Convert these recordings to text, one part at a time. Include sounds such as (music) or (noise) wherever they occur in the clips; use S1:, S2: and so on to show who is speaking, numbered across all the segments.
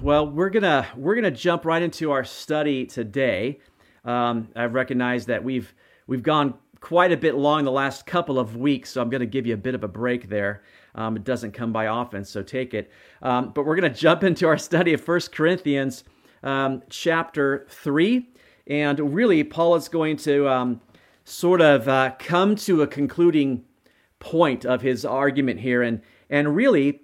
S1: Well, we're gonna we're gonna jump right into our study today. Um, I've recognized that we've we've gone quite a bit long the last couple of weeks, so I'm going to give you a bit of a break there. Um, it doesn't come by often, so take it. Um, but we're going (laughs) to jump into our study of First Corinthians um, chapter 3. And really, Paul is going to um, sort of uh, come to a concluding point of his argument here. And, and really,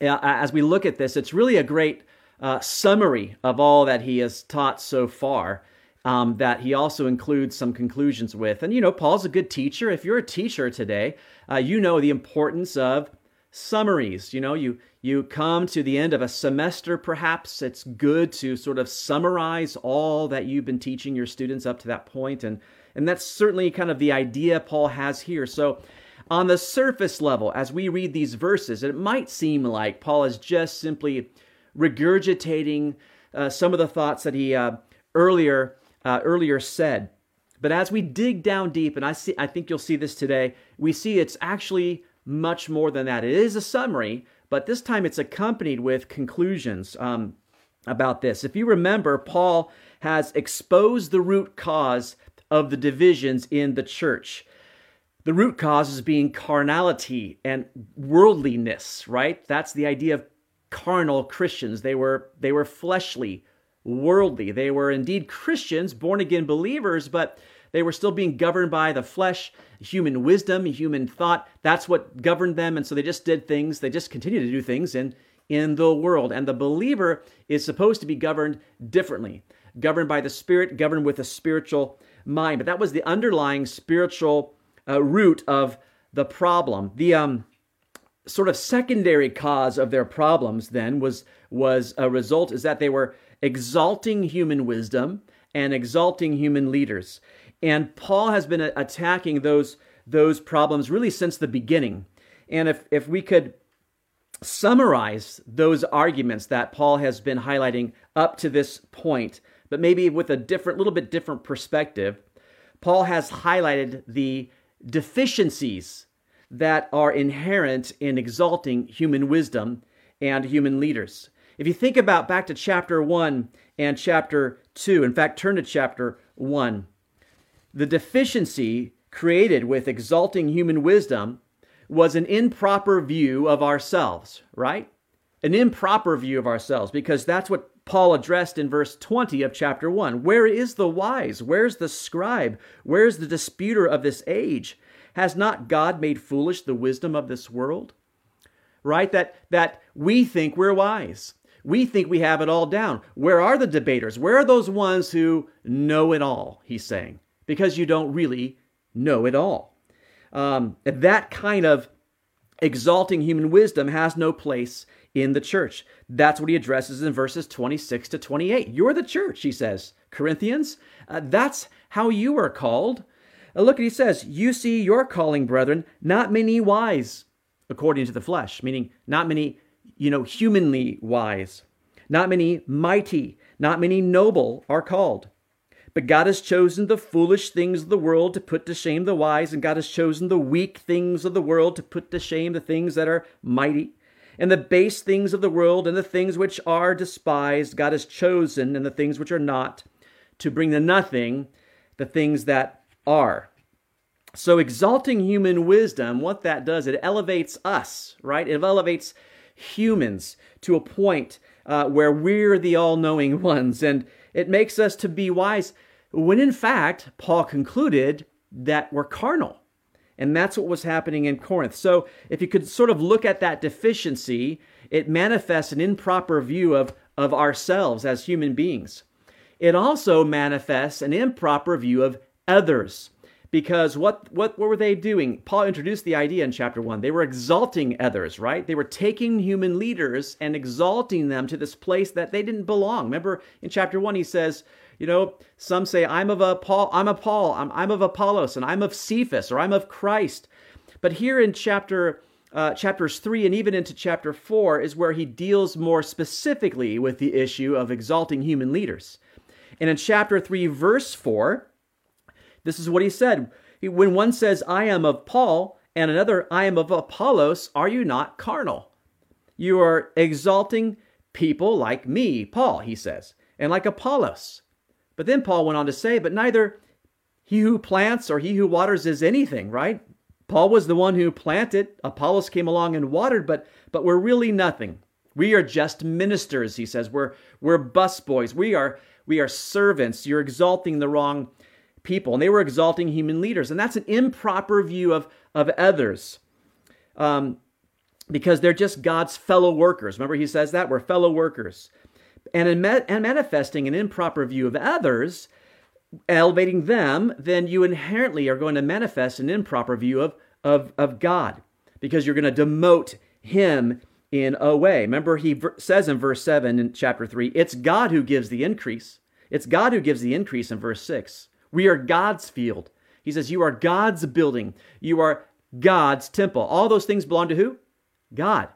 S1: uh, as we look at this, it's really a great uh, summary of all that he has taught so far. Um, that he also includes some conclusions with. And you know, Paul's a good teacher. If you're a teacher today, uh, you know the importance of summaries. You know, you you come to the end of a semester, perhaps it's good to sort of summarize all that you've been teaching your students up to that point, and and that's certainly kind of the idea Paul has here. So. On the surface level, as we read these verses, it might seem like Paul is just simply regurgitating uh, some of the thoughts that he uh, earlier uh, earlier said. But as we dig down deep, and I see, I think you'll see this today, we see it's actually much more than that. It is a summary, but this time it's accompanied with conclusions um, about this. If you remember, Paul has exposed the root cause of the divisions in the church. The root cause is being carnality and worldliness, right? That's the idea of carnal Christians. They were they were fleshly, worldly. They were indeed Christians, born again believers, but they were still being governed by the flesh, human wisdom, human thought. That's what governed them. And so they just did things, they just continued to do things in, in the world. And the believer is supposed to be governed differently, governed by the Spirit, governed with a spiritual mind. But that was the underlying spiritual uh, root of the problem. The um, sort of secondary cause of their problems then was was a result is that they were exalting human wisdom and exalting human leaders. And Paul has been attacking those, those problems really since the beginning. And if, if we could summarize those arguments that Paul has been highlighting up to this point, but maybe with a different, little bit different perspective, Paul has highlighted the deficiencies that are inherent in exalting human wisdom and human leaders. If you think about back to chapter 1 and chapter 2, in fact, turn to chapter 1. The deficiency created with exalting human wisdom was an improper view of ourselves, right? An improper view of ourselves, because that's what Paul addressed in verse 20 of chapter 1. Where is the wise? Where's the scribe? Where's the disputer of this age? Has not God made foolish the wisdom of this world? Right? That, that we think we're wise. We think we have it all down. Where are the debaters? Where are those ones who know it all? He's saying, because you don't really know it all. Um, that kind of exalting human wisdom has no place in the church. That's what he addresses in verses 26 to 28. You're the church, he says. Corinthians, uh, that's how you are called. Look, he says, You see your calling, brethren, not many wise, according to the flesh, meaning not many you know, humanly wise. Not many mighty, not many noble are called. But God has chosen the foolish things of the world to put to shame the wise, and God has chosen the weak things of the world to put to shame the things that are mighty. And the base things of the world and the things which are despised, God has chosen, and the things which are not, to bring to nothing the things that are. So, exalting human wisdom, what that does, it elevates us, right? It elevates humans to a point uh, where we're the all knowing (laughs) ones. And it makes us to be wise when in fact, Paul concluded that we're carnal. And that's what was happening in Corinth. So if you could sort of look at that deficiency, it manifests an improper view of, of ourselves as human beings. It also manifests an improper view of others because what, what, what were they doing? Paul introduced the idea in chapter 1. They were exalting others, right? They were taking human leaders and exalting them to this place that they didn't belong. Remember in chapter 1, he says, you know, some say, I'm of a Paul, I'm a Paul, I'm, I'm of Apollos, and I'm of Cephas, or I'm of Christ. But here in chapter uh, chapters 3 and even into chapter 4 is where he deals more specifically with the issue of exalting human leaders. And in chapter 3, verse 4, this is what he said. When one says, I am of Paul, and another, I am of Apollos, are you not carnal? You are exalting people like me, Paul, he says, and like Apollos. But then Paul went on to say, But neither he who plants or he who waters is anything, right? Paul was the one who planted, Apollos came along and watered, but but we're really nothing. We are just ministers, he says. We're we're busboys. We are we are servants. You're exalting the wrong people. And they were exalting human leaders. And that's an improper view of, of others. Um, because they're just God's fellow workers. Remember, he says that? We're fellow workers. And in and manifesting an improper view of others, elevating them, then you inherently are going to manifest an improper view of, of, of God because you're going to demote him in a way. Remember, he says in verse 7 in chapter 3, it's God who gives the increase. It's God who gives the increase in verse 6. We are God's field. He says, You are God's building. You are God's temple. All those things belong to who? God.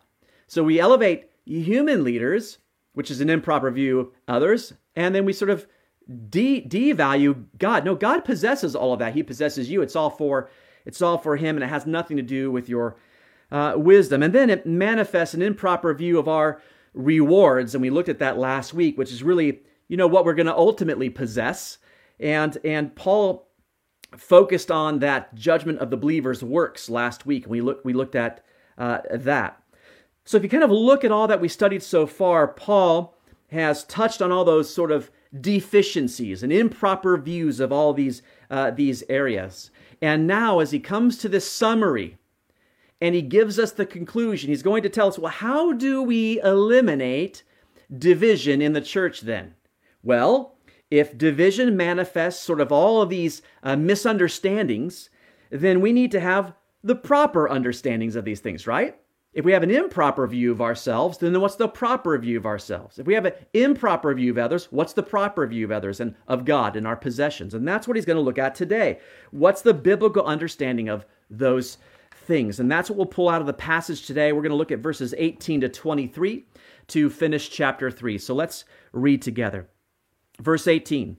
S1: So we elevate human leaders, which is an improper view of others, and then we sort of de- devalue God. No, God possesses all of that. He possesses you. It's all for it's all for him and it has nothing to do with your uh, wisdom. And then it manifests an improper view of our rewards, and we looked at that last week, which is really, you know, what we're going to ultimately possess. And and Paul focused on that judgment of the believer's works last week. We look we looked at uh, that. So if you kind of look at all that we studied so far, Paul has touched on all those sort of deficiencies and improper views of all these uh, these areas. And now, as he comes to this summary, and he gives us the conclusion, he's going to tell us, well, how do we eliminate division in the church then? Well, if division manifests sort of all of these uh, misunderstandings, then we need to have the proper understandings of these things, right? If we have an improper view of ourselves, then what's the proper view of ourselves? If we have an improper view of others, what's the proper view of others and of God and our possessions? And that's what he's going to look at today. What's the biblical understanding of those things? And that's what we'll pull out of the passage today. We're going to look at verses 18 to 23 to finish chapter 3. So let's read together. Verse 18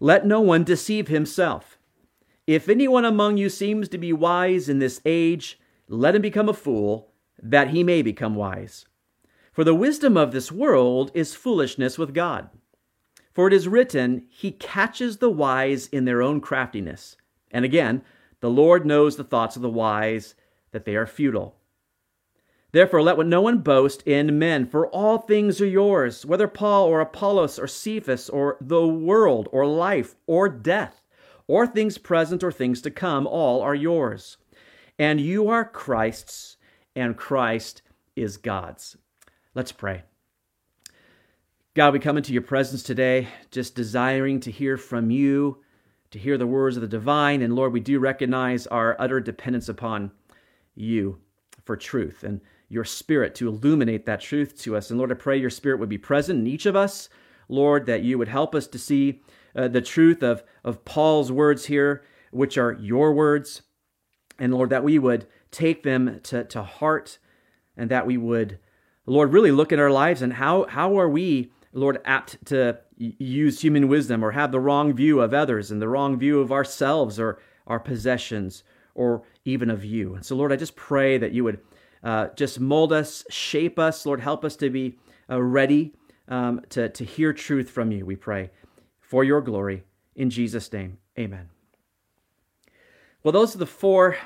S1: Let no one deceive himself. If anyone among you seems to be wise in this age, let him become a fool, that he may become wise. For the wisdom of this world is foolishness with God. For it is written, He catches the wise in their own craftiness. And again, the Lord knows the thoughts of the wise, that they are futile. Therefore, let no one boast in men, for all things are yours, whether Paul or Apollos or Cephas or the world or life or death, or things present or things to come, all are yours. And you are Christ's, and Christ is God's. Let's pray. God, we come into your presence today just desiring to hear from you, to hear the words of the divine. And Lord, we do recognize our utter dependence upon you for truth. And your spirit to illuminate that truth to us. And Lord, I pray your spirit would be present in each of us. Lord, that you would help us to see uh, the truth of, of Paul's words here, which are your words. And Lord, that we would take them to, to heart and that we would, Lord, really look at our lives and how, how are we, Lord, apt to use human wisdom or have the wrong view of others and the wrong view of ourselves or our possessions or even of you. And so, Lord, I just pray that you would uh, just mold us, shape us. Lord, help us to be uh, ready um, to, to hear truth from you, we pray, for your glory. In Jesus' name, amen. Well, those are the four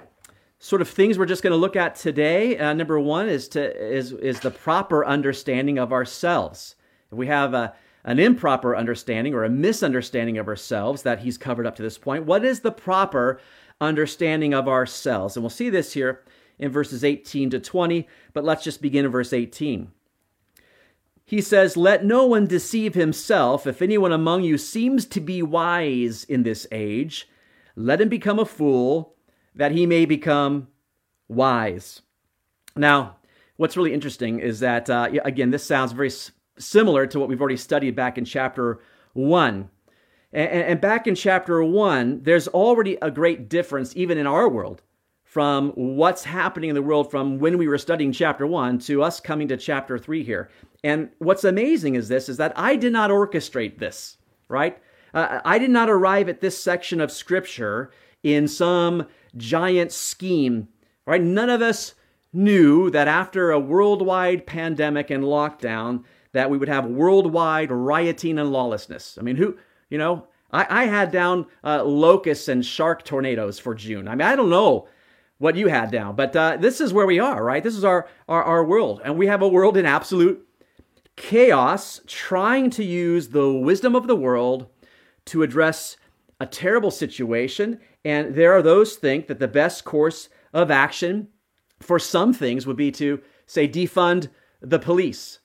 S1: sort of things we're just going to look at today. Uh, number one is to is is the proper understanding of ourselves. If we have a an improper understanding or a misunderstanding of ourselves that he's covered up to this point, what is the proper understanding of ourselves? And we'll see this here in verses 18 to 20, but let's just begin in verse 18. He says, Let no one deceive himself. If anyone among you seems to be wise in this age, let him become a fool, that he may become wise. Now, what's really interesting is that, uh, again, this sounds very s- similar to what we've already studied back in chapter 1. And, and back in chapter 1, there's already a great difference, even in our world, from what's happening in the world from when we were studying chapter 1 to us coming to chapter 3 here. And what's amazing is this is that I did not orchestrate this, right? Uh, I did not arrive at this section of scripture in some giant scheme, right? None of us knew that after a worldwide pandemic and lockdown that we would have worldwide rioting and lawlessness. I mean, who, you know, I, I had down uh, locusts and shark tornadoes for June. I mean, I don't know what you had down, but uh, this is where we are, right? This is our, our, our world. And we have a world in absolute chaos trying to use the wisdom of the world to address a terrible situation. And there are those think that the best course of action for some things would be to say defund the police.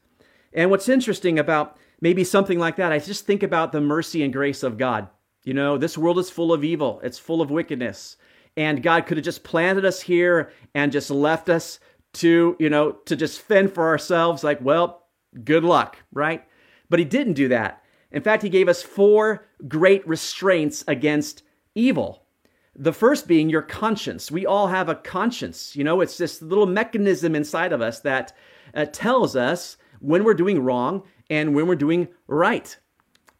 S1: And what's interesting about maybe something like that, I just think about the mercy and grace of God. You know, this world is full of evil, it's full of wickedness. And God could have just planted us here and just left us to, you know, to just fend for ourselves like, well, good luck, right? But he didn't do that. In fact, he gave us four great restraints against evil. The first being your conscience. We all have a conscience. You know, it's this little mechanism inside of us that uh, tells us when we're doing wrong and when we're doing right.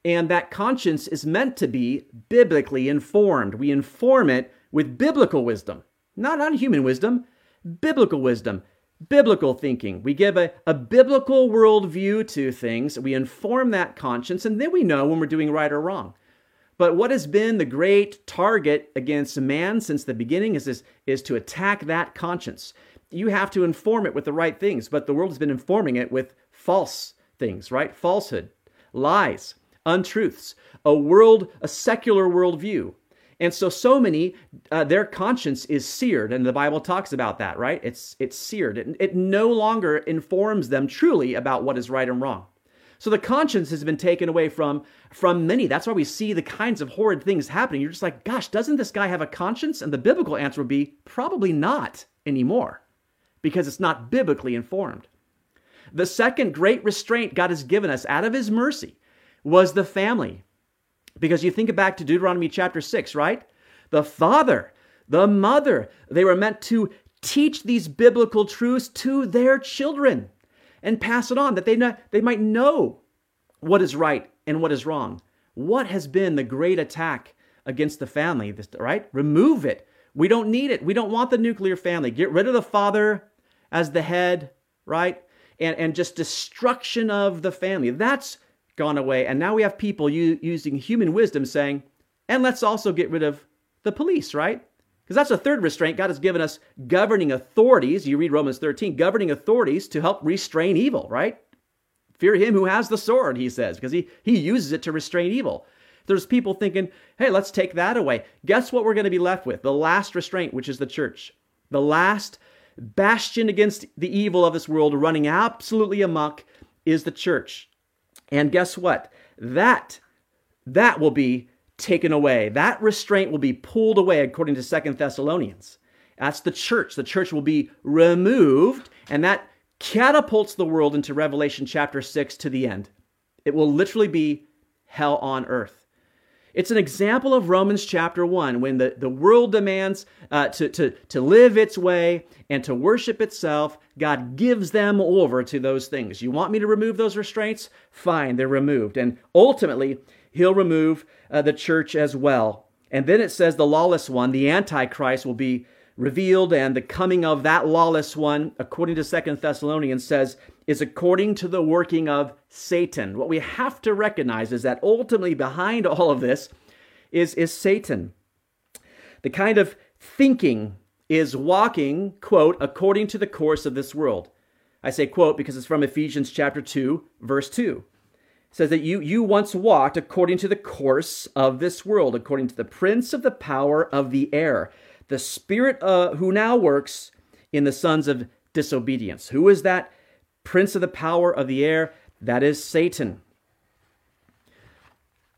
S1: And that conscience is meant to be biblically informed. We inform it with biblical wisdom, not on human wisdom, biblical wisdom biblical thinking. We give a, a biblical worldview to things, we inform that conscience, and then we know when we're doing right or wrong. But what has been the great target against man since the beginning is, is, is to attack that conscience. You have to inform it with the right things, but the world has been informing it with false things, right? Falsehood, lies, untruths, a world, a secular worldview. And so, so many, uh, their conscience is seared, and the Bible talks about that, right? It's it's seared. It, it no longer informs them truly about what is right and wrong. So the conscience has been taken away from from many. That's why we see the kinds of horrid things happening. You're just like, gosh, doesn't this guy have a conscience? And the biblical answer would be probably not anymore, because it's not biblically informed. The second great restraint God has given us out of His mercy was the family. Because you think back to Deuteronomy chapter 6, right? The father, the mother, they were meant to teach these biblical truths to their children and pass it on that they, not, they might know what is right and what is wrong. What has been the great attack against the family, right? Remove it. We don't need it. We don't want the nuclear family. Get rid of the father as the head, right? And, and just destruction of the family. That's gone away. And now we have people u- using human wisdom saying, and let's also get rid of the police, right? Because that's a third restraint. God has given us governing authorities. You read Romans 13, governing authorities to help restrain evil, right? Fear him who has the sword, he says, because he, he uses it to restrain evil. There's people thinking, hey, let's take that away. Guess what we're going to be left with? The last restraint, which is the church. The last bastion against the evil of this world running absolutely amok is the church. And guess what? That that will be taken away. That restraint will be pulled away according to Second Thessalonians. That's the church. The church will be removed, and that catapults the world into Revelation chapter 6 to the end. It will literally be hell on earth. It's an example of Romans chapter 1 when the, the world demands uh, to, to, to live its way and to worship itself. God gives them over to those things. You want me to remove those restraints? Fine, they're removed. And ultimately, He'll remove uh, the church as well. And then it says the lawless one, the Antichrist, will be revealed, and the coming of that lawless one, according to Second Thessalonians, says is according to the working of Satan. What we have to recognize is that ultimately behind all of this is, is Satan. The kind of thinking is walking, quote, according to the course of this world. I say quote because it's from Ephesians chapter 2, verse 2. It says that you, you once walked according to the course of this world, according to the prince of the power of the air, the spirit uh, who now works in the sons of disobedience. Who is that? prince of the power of the air, that is Satan.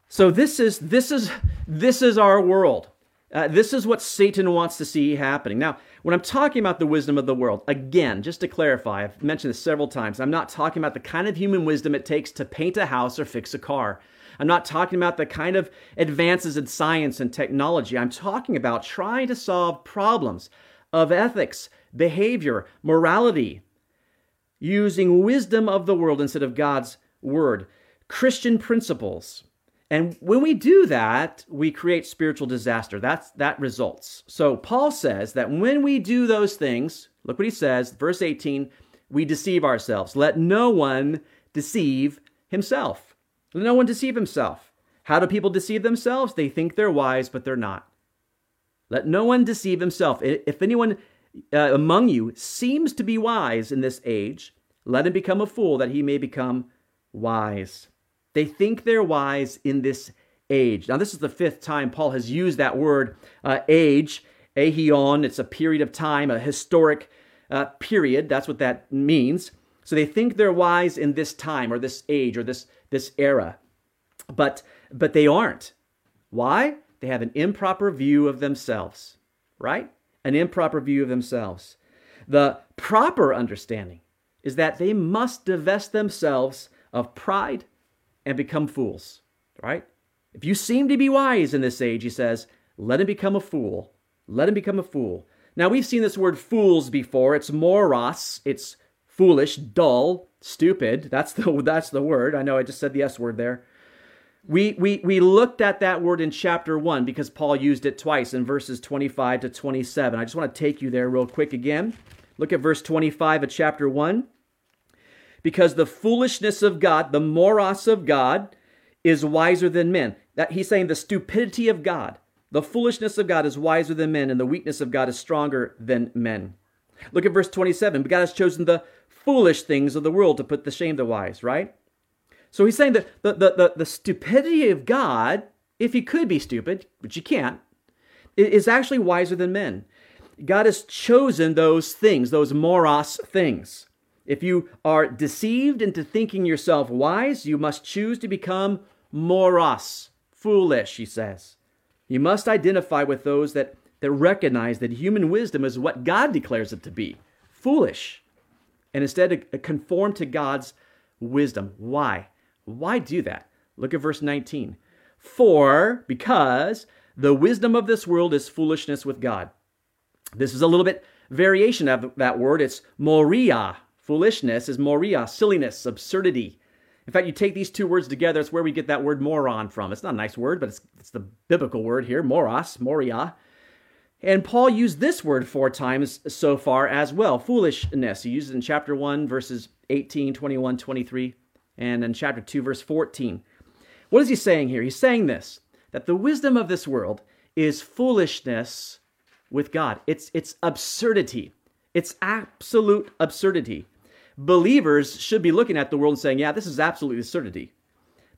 S1: So this is this is this is our world. Uh, this is what Satan wants to see happening. Now, when I'm talking about the wisdom of the world, again, just to clarify, I've mentioned this several times. I'm not talking about the kind of human wisdom it takes to paint a house or fix a car. I'm not talking about the kind of advances in science and technology. I'm talking about trying to solve problems of ethics, behavior, morality, using wisdom of the world instead of God's word, Christian principles. And when we do that, we create spiritual disaster. That's that results. So Paul says that when we do those things, look what he says, verse 18, we deceive ourselves. Let no one deceive himself. Let no one deceive himself. How do people deceive themselves? They think they're wise, but they're not. Let no one deceive himself. If anyone uh, among you seems to be wise in this age, let him become a fool that he may become wise. They think they're wise in this age. Now, this is the fifth time Paul has used that word uh, age, aeon. It's a period of time, a historic uh, period. That's what that means. So they think they're wise in this time or this age or this, this era. But, but they aren't. Why? They have an improper view of themselves, right? An improper view of themselves. The proper understanding is that they must divest themselves of pride and become fools, right? If you seem to be wise in this age, he says, let him become a fool. Let him become a fool. Now, we've seen this word fools before. It's moros. It's foolish, dull, stupid. That's the, (laughs) that's the word. I know I just said the S word there. We, we, we looked at that word in chapter 1 because Paul used it twice in verses 25 to 27. I just want to take you there real quick again. Look at verse 25 of chapter 1. Because the foolishness of God, the moros of God, is wiser than men. That he's saying the stupidity of God, the foolishness of God is wiser than men, and the weakness of God is stronger than men. Look at verse 27. But God has chosen the foolish things of the world to put to shame the wise, right? So he's saying that the, the, the, the stupidity of God, if he could be stupid, which he can't, is actually wiser than men. God has chosen those things, those moros things. If you are deceived into thinking yourself wise, you must choose to become moros, foolish, he says. You must identify with those that, that recognize that human wisdom is what God declares it to be foolish. And instead, conform to God's wisdom. Why? Why do that? Look at verse 19. For, because the wisdom of this world is foolishness with God. This is a little bit variation of that word. It's moria. Foolishness is moria, silliness, absurdity. In fact, you take these two words together, it's where we get that word moron from. It's not a nice word, but it's, it's the biblical word here, moros, moria. And Paul used this word four times so far as well, foolishness. He used it in chapter 1, verses 18, 21, 23, and in chapter 2, verse 14. What is he saying here? He's saying this that the wisdom of this world is foolishness with God. It's, it's absurdity. It's absolute absurdity. Believers should be looking at the world and saying, yeah, this is absolute absurdity.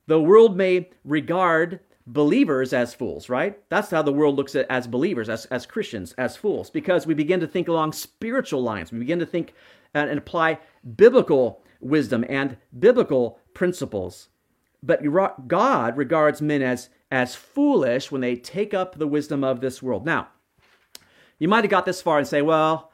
S1: The world may regard believers as fools, right? That's how the world looks at as believers, as, as Christians, as fools, because we begin to think along spiritual lines. We begin to think and, and apply biblical wisdom and biblical principles. But God regards men as, as foolish when they take up the wisdom of this world. Now, you might have got this far and say, well,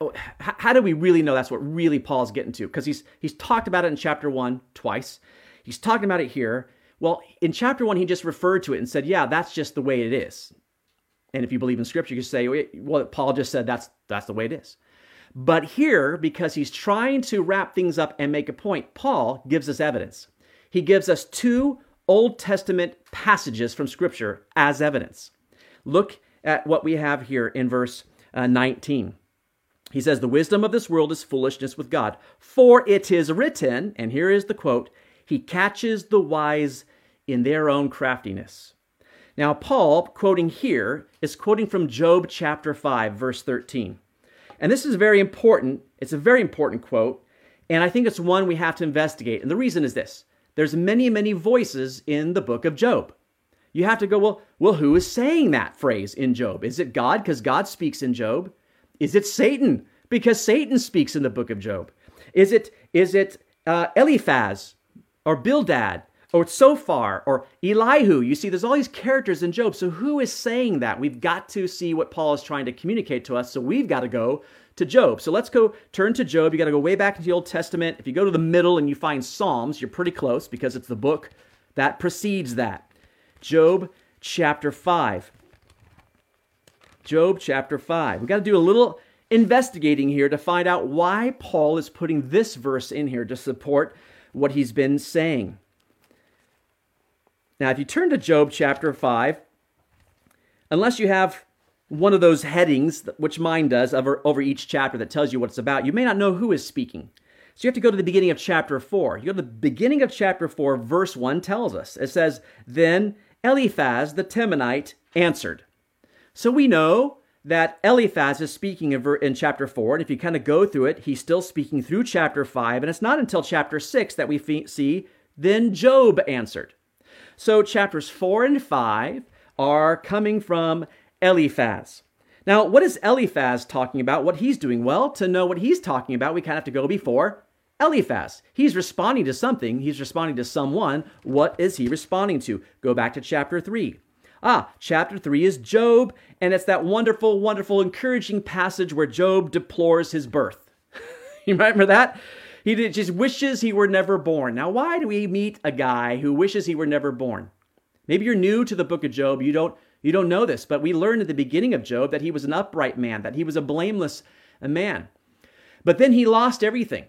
S1: oh, how do we really know that's what really Paul's getting to? Because he's he's talked about it in chapter one twice. He's talking about it here. Well, in chapter one, he just referred to it and said, "Yeah, that's just the way it is." And if you believe in Scripture, you say, "Well, Paul just said that's that's the way it is." But here, because he's trying to wrap things up and make a point, Paul gives us evidence. He gives us two Old Testament passages from Scripture as evidence. Look at what we have here in verse uh, 19. He says, The wisdom of this world is foolishness with God. For it is written, and here is the quote, He catches the wise in their own craftiness. Now, Paul, quoting here, is quoting from Job chapter 5, verse 13. And this is very important. It's a very important quote, and I think it's one we have to investigate. And the reason is this there's many, many voices in the book of Job. You have to go, well, well, who is saying that phrase in Job? Is it God? Because God speaks in Job. Is it Satan? Because Satan speaks in the book of Job. Is it is it uh, Eliphaz or Bildad Oh, or Zophar or Elihu? You see, there's all these characters in Job. So who is saying that? We've got to see what Paul is trying to communicate to us. So we've got to go to Job. So let's go turn to Job. You got to go way back into the Old Testament. If you go to the middle and you find Psalms, you're pretty close because it's the book that precedes that. Job chapter 5. Job chapter 5. We've got to do a little investigating here to find out why Paul is putting this verse in here to support what he's been saying. Now, if you turn to Job chapter 5, unless you have one of those headings, which mine does, over, over each chapter that tells you what it's about, you may not know who is speaking. So you have to go to the beginning of chapter 4. You go to the beginning of chapter 4, verse 1 tells us. It says, Then Eliphaz the Temanite answered. So we know that Eliphaz is speaking in, chapter 4, and if you kind of go through it, he's still speaking through chapter 5, and it's not until chapter 6 that we see, Then Job answered. So chapters 4 and 5 are coming from Eliphaz. Now, what is Eliphaz talking about? What he's doing? Well, to know what he's talking about, we kind of have to go before Eliphaz. He's responding to something, he's responding to someone. What is he responding to? Go back to chapter 3. Ah, chapter 3 is Job, and it's that wonderful, wonderful, encouraging passage where Job deplores his birth. (laughs) you remember that? He just wishes he were never born. Now, why do we meet a guy who wishes he were never born? Maybe you're new to the book of Job. You don't you don't know this, but we learned at the beginning of Job that he was an upright man, that he was a blameless man. But then he lost everything.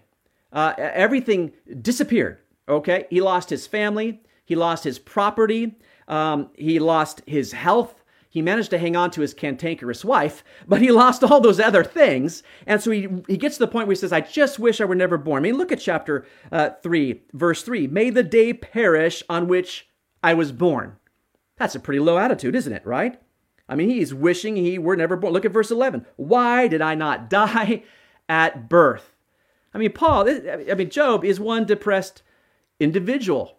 S1: Uh, everything disappeared. Okay, he lost his family, he lost his property, um, he lost his health. He managed to hang on to his cantankerous wife, but he lost all those other things. And so he, he gets to the point where he says, I just wish I were never born. I mean, look at chapter uh, 3, verse 3. May the day perish on which I was born. That's a pretty low attitude, isn't it, right? I mean, he's wishing he were never born. Look at verse 11. Why did I not die at birth? I mean, Paul, I mean, Job is one depressed individual.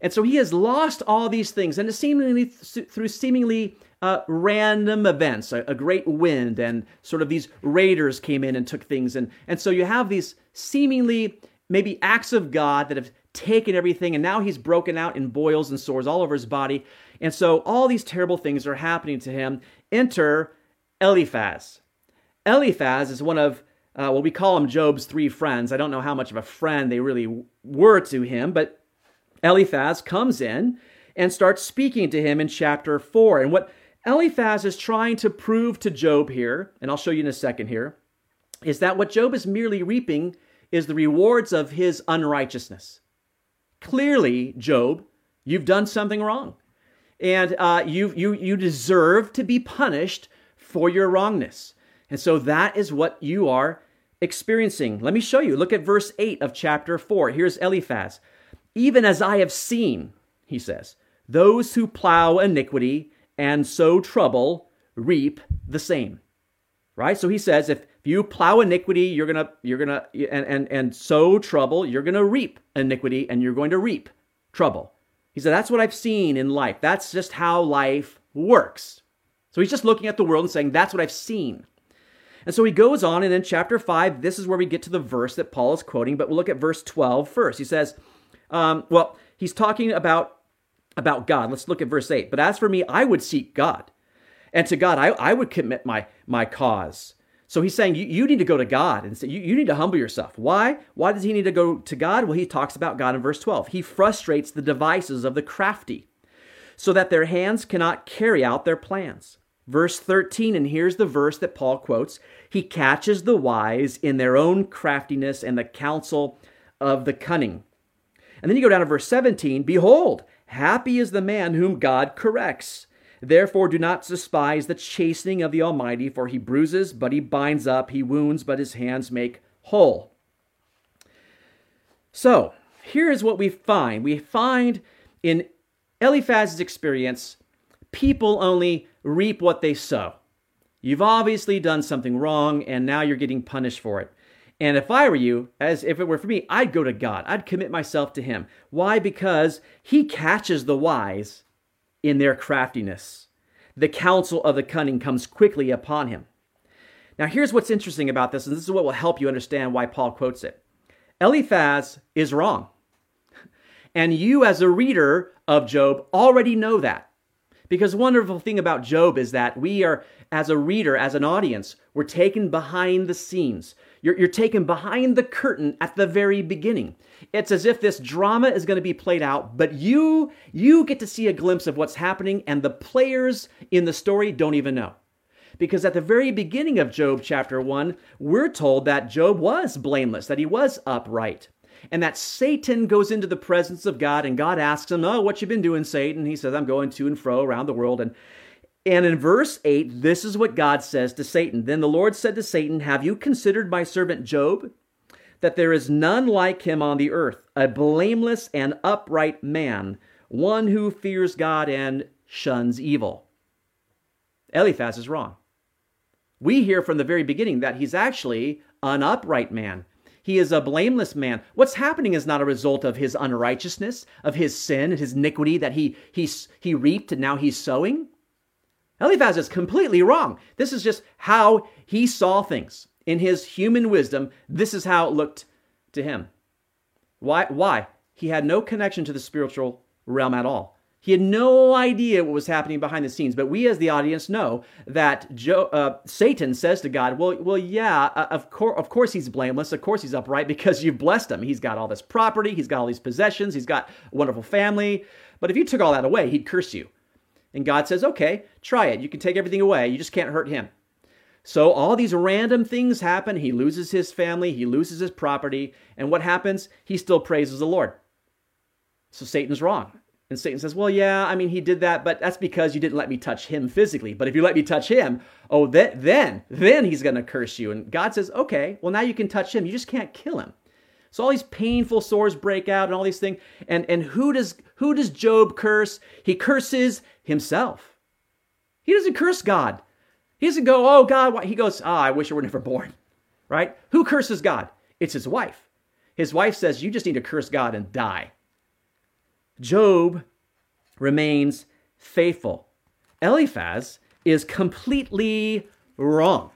S1: And so he has lost all these things, and seemingly through seemingly uh, random events, a, a, great wind, and sort of these raiders came in and took things, and and so you have these seemingly maybe acts of God that have taken everything, and now he's broken out in boils and sores all over his body, and so all these terrible things are happening to him. Enter Eliphaz. Eliphaz is one of uh, well, we call him Job's three friends. I don't know how much of a friend they really were to him, but Eliphaz comes in and starts speaking to him in chapter 4. And what Eliphaz is trying to prove to Job here, and I'll show you in a second here, is that what Job is merely reaping is the rewards of his unrighteousness. Clearly, Job, you've done something wrong. And uh, you, you, you deserve to be punished for your wrongness. And so that is what you are experiencing. Let me show you. Look at verse 8 of chapter 4. Here's Eliphaz. Even as I have seen, he says, those who plow iniquity and sow trouble reap the same. Right? So he says, if you plow iniquity, you're gonna, you're gonna, and, and, and sow trouble, you're gonna reap iniquity and you're going to reap trouble. He said, that's what I've seen in life. That's just how life works. So he's just looking at the world and saying, that's what I've seen. And so he goes on, and in chapter 5, this is where we get to the verse that Paul is quoting, but we'll look at verse 12 first. He says, um, well, he's talking about about God. Let's look at verse 8. But as for me, I would seek God. And to God, I, I would commit my, my cause. So he's saying you, you need to go to God and say, you, you need to humble yourself. Why? Why does he need to go to God? Well, he talks about God in verse 12. He frustrates the devices of the crafty so that their hands cannot carry out their plans. Verse 13, and here's the verse that Paul quotes He catches the wise in their own craftiness and the counsel of the cunning. And then you go down to verse 17 Behold, happy is the man whom God corrects. Therefore, do not despise the chastening of the Almighty, for he bruises, but he binds up, he wounds, but his hands make whole. So, here is what we find we find in Eliphaz's experience people only reap what they sow. You've obviously done something wrong, and now you're getting punished for it. And if I were you, as if it were for me, I'd go to God. I'd commit myself to Him. Why? Because He catches the wise in their craftiness. The counsel of the cunning comes quickly upon him. Now, here's what's interesting about this, and this is what will help you understand why Paul quotes it. Eliphaz is wrong. And you, as a reader of Job, already know that. Because wonderful thing about Job is that we are, as a reader, as an audience, we're taken behind the scenes. You're, you're taken behind the curtain at the very beginning. It's as if this drama is going to be played out, but you you get to see a glimpse of what's happening, and the players in the story don't even know. Because at the very beginning of Job chapter 1, we're told that Job was blameless, that he was upright and that Satan goes into the presence of God and God asks him, "Oh, what you been doing, Satan?" He says, "I'm going to and fro around the world." And and in verse 8, this is what God says to Satan. Then the Lord said to Satan, "Have you considered my servant Job? that there is none like him on the earth, a blameless and upright man, one who fears God and shuns evil. Eliphaz is wrong. We hear from the very beginning that he's actually an upright man. He is a blameless man. What's happening is not a result of his unrighteousness, of his sin, and his iniquity that he, he, he reaped and now he's sowing. Eliphaz is completely wrong. This is just how he saw things. In his human wisdom, this is how it looked to him. Why? Why? He had no connection to the spiritual realm at all. He had no idea what was happening behind the scenes. But we, as the audience, know that Joe, uh, Satan says to God, "Well, well, yeah, uh, of course, of course, he's blameless. Of course, he's upright because you've blessed him. He's got all this property. He's got all these possessions. He's got a wonderful family. But if you took all that away, he'd curse you." And God says, "Okay, try it. You can take everything away. You just can't hurt him." So all these random things happen. He loses his family, he loses his property, and what happens? He still praises the Lord. So Satan's wrong. And Satan says, Well, yeah, I mean, he did that, but that's because you didn't let me touch him physically. But if you let me touch him, oh, then, then, then he's going to curse you. And God says, Okay, well, now you can touch him. You just can't kill him. So all these painful sores break out and all these things. And, and who, does, who does Job curse? He curses himself. He doesn't curse God. He doesn't go, Oh, God, why? He goes, Ah, I wish I were never born. Right? Who curses God? It's his wife. His wife says, You just need to curse God and die. Job remains faithful. Eliphaz is completely wrong.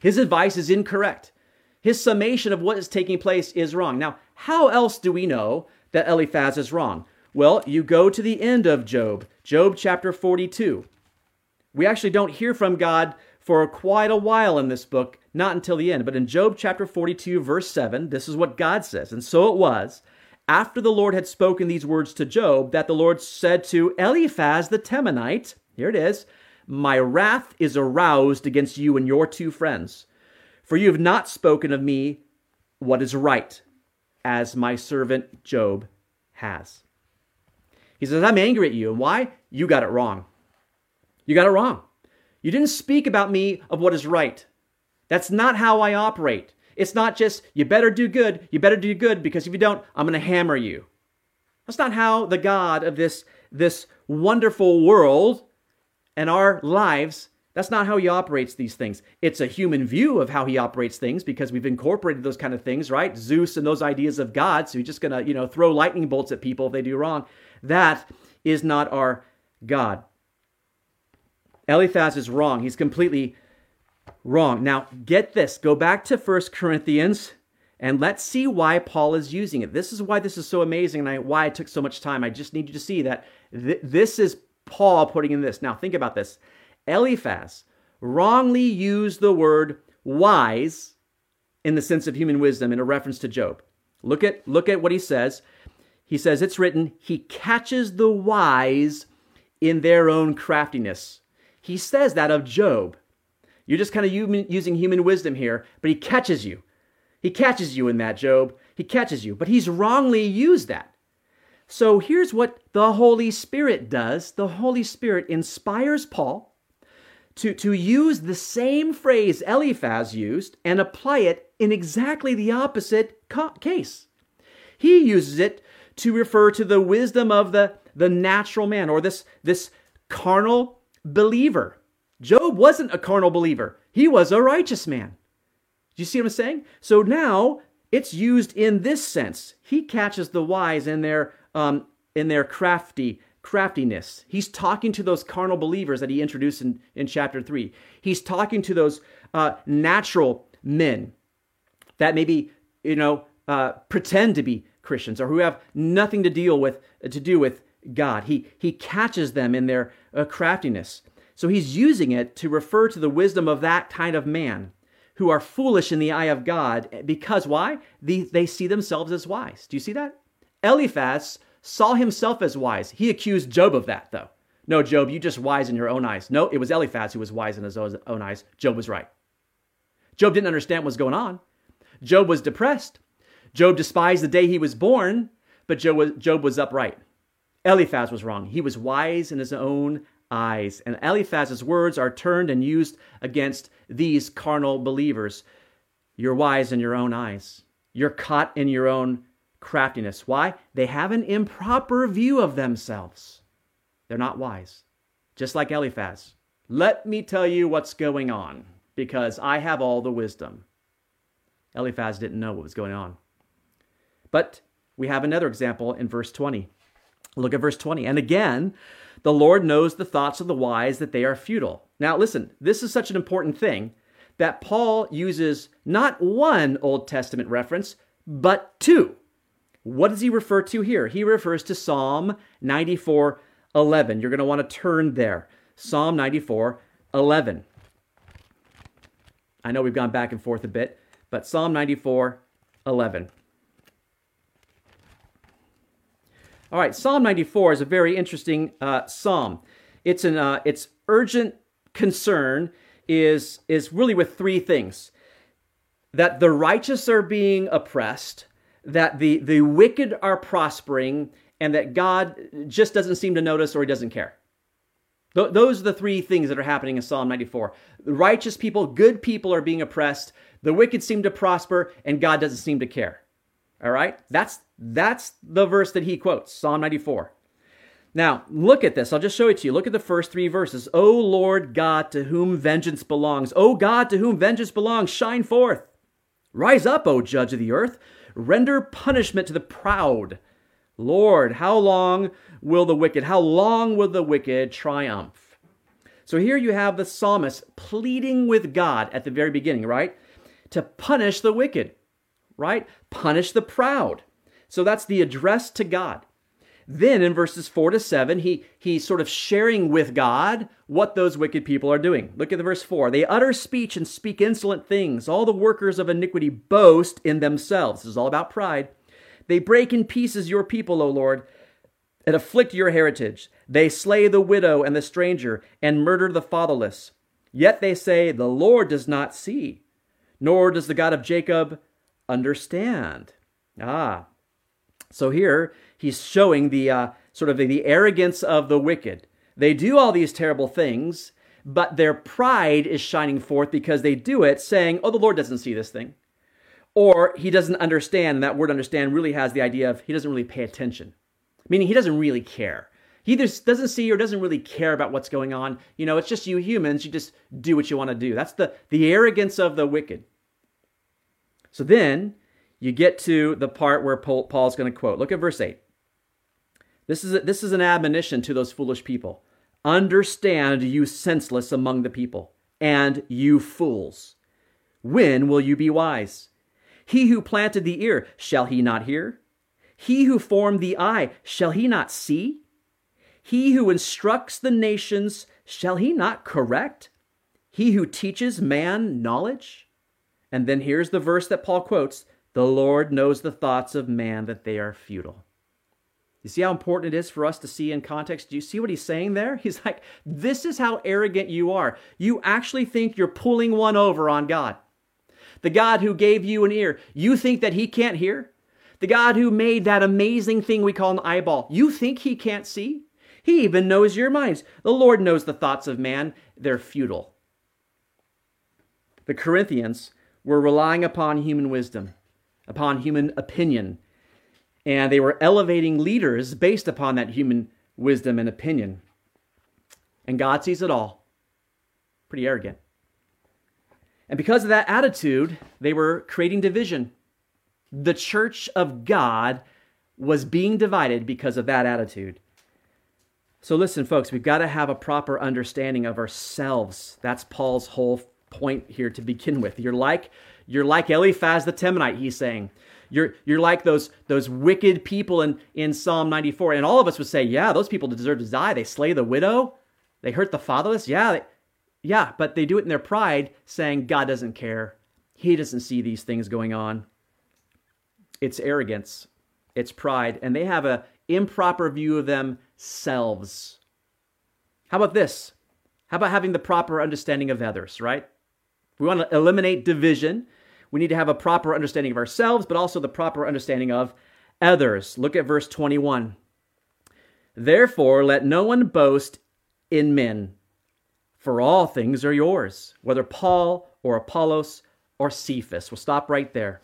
S1: His advice is incorrect. His summation of what is taking place is wrong. Now, how else do we know that Eliphaz is wrong? Well, you go to the end of Job, Job chapter 42. We actually don't hear from God for quite a while in this book, not until the end. But in Job chapter 42, verse 7, this is what God says. And so it was after the Lord had spoken these words to Job, that the Lord said to Eliphaz the Temanite, here it is, My wrath is aroused against you and your two friends, for you have not spoken of me what is right, as my servant Job has. He says, I'm angry at you. And why? You got it wrong. You got it wrong. You didn't speak about me of what is right. That's not how I operate. It's not just, you better do good, you better do good, because if you don't, I'm going to hammer you. That's not how the God of this, this wonderful world and our lives, that's not how he operates these things. It's a human view of how he operates things because we've incorporated those kind of things, right? Zeus and those ideas of God. So he's just going to, you know, throw lightning bolts at people if they do wrong. That is not our God. Eliphaz is wrong. He's completely wrong. Now, get this. Go back to 1 Corinthians and let's see why Paul is using it. This is why this is so amazing and I, why it took so much time. I just need you to see that th- this is Paul putting in this. Now, think about this. Eliphaz wrongly used the word wise in the sense of human wisdom in a reference to Job. Look at, look at what he says. He says, It's written, He catches the wise in their own craftiness. He says that of Job. You're just kind of using human wisdom here, but he catches you. He catches you in that, Job. He catches you, but he's wrongly used that. So here's what the Holy Spirit does the Holy Spirit inspires Paul to, to use the same phrase Eliphaz used and apply it in exactly the opposite case. He uses it to refer to the wisdom of the, the natural man or this, this carnal believer. Job wasn't a carnal believer, he was a righteous man. Do you see what I'm saying? So now it's used in this sense. He catches the wise in their um, in their crafty craftiness. He's talking to those carnal believers that he introduced in, in chapter three. He's talking to those uh, natural men that maybe you know uh, pretend to be Christians or who have nothing to deal with to do with God. He he catches them in their uh, craftiness. So he's using it to refer to the wisdom of that kind of man who are foolish in the eye of God because why? They, they see themselves as wise. Do you see that? Eliphaz saw himself as wise. He accused Job of that, though. No, Job, you just wise in your own eyes. No, it was Eliphaz who was wise in his own eyes. Job was right. Job didn't understand what was going on. Job was depressed. Job despised the day he was born, but Job was, Job was upright. Eliphaz was wrong. He was wise in his own eyes. And Eliphaz's words are turned and used against these carnal believers. You're wise in your own eyes. You're caught in your own craftiness. Why? They have an improper view of themselves. They're not wise. Just like Eliphaz. Let me tell you what's going on because I have all the wisdom. Eliphaz didn't know what was going on. But we have another example in verse 20. Look at verse 20. And again, the Lord knows the thoughts of the wise that they are futile. Now, listen, this is such an important thing that Paul uses not one Old Testament reference, but two. What does he refer to here? He refers to Psalm 94 11. You're going to want to turn there. Psalm 94 11. I know we've gone back and forth a bit, but Psalm 94 11. All right, Psalm 94 is a very interesting uh, psalm. It's an uh, its urgent concern is is really with three things: that the righteous are being oppressed, that the the wicked are prospering, and that God just doesn't seem to notice or He doesn't care. Th- those are the three things that are happening in Psalm 94. The righteous people, good people, are being oppressed. The wicked seem to prosper, and God doesn't seem to care. All right? That's that's the verse that he quotes, Psalm 94. Now, look at this. I'll just show it to you. Look at the first three verses. O Lord God, to whom vengeance belongs. O God, to whom vengeance belongs, shine forth. Rise up, O judge of the earth. Render punishment to the proud. Lord, how long will the wicked, how long will the wicked triumph? So here you have the psalmist pleading with God at the very beginning, right? To punish the wicked right? Punish the proud. So that's the address to God. Then in verses 4 to 7, he, he's sort of sharing with God what those wicked people are doing. Look at the verse 4. They utter speech and speak insolent things. All the workers of iniquity boast in themselves. This is all about pride. They break in pieces your people, O Lord, and afflict your heritage. They slay the widow and the stranger and murder the fatherless. Yet they say, The Lord does not see, nor does the God of Jacob understand. Ah. So here he's showing the uh, sort of the, the arrogance of the wicked. They do all these terrible things, but their pride is shining forth because they do it saying, Oh, the Lord doesn't see this thing. Or he doesn't understand. And that word understand really has the idea of he doesn't really pay attention, meaning he doesn't really care. He either doesn't see or doesn't really care about what's going on. You know, it's just you humans. You just do what you want to do. That's the, the arrogance of the wicked. So then you get to the part where Paul's going to quote. Look at verse 8. This is, a, this is an admonition to those foolish people. Understand, you senseless among the people, and you fools. When will you be wise? He who planted the ear, shall he not hear? He who formed the eye, shall he not see? He who instructs the nations, shall he not correct? He who teaches man knowledge? And then here's the verse that Paul quotes The Lord knows the thoughts of man, that they are futile. You see how important it is for us to see in context? Do you see what he's saying there? (laughs) He's like, This is how arrogant you are. You actually think you're pulling one over on God. The God who gave you an ear, you think that he can't hear? The God who made that amazing thing we call an eyeball, you think he can't see? He even knows your minds. The Lord knows the thoughts of man, they're futile. The Corinthians were relying upon human wisdom, upon human opinion, and they were elevating leaders based upon that human wisdom and opinion. And God sees it all. Pretty arrogant. And because of that attitude, they were creating division. The church of God was being divided because of that attitude. So, listen, folks, we've got to have a proper understanding of ourselves. That's Paul's whole point here to begin with. You're like you're like Eliphaz the Temanite, he's saying. You're, you're like those, those wicked people in, in Psalm 94. And all of us would say, yeah, those people deserve to die. They slay the widow. They hurt the fatherless. Yeah, they, yeah, but they do it in their pride, saying God doesn't care. He doesn't see these things going on. It's arrogance. It's pride. And they have an improper view of themselves. How about this? How about having the proper understanding of others, right? we want to eliminate division, we need to have a proper understanding of ourselves, but also the proper understanding of others. Look at verse 21. Therefore, let no one boast in men, for all things are yours, whether Paul or Apollos or Cephas. We'll stop right there.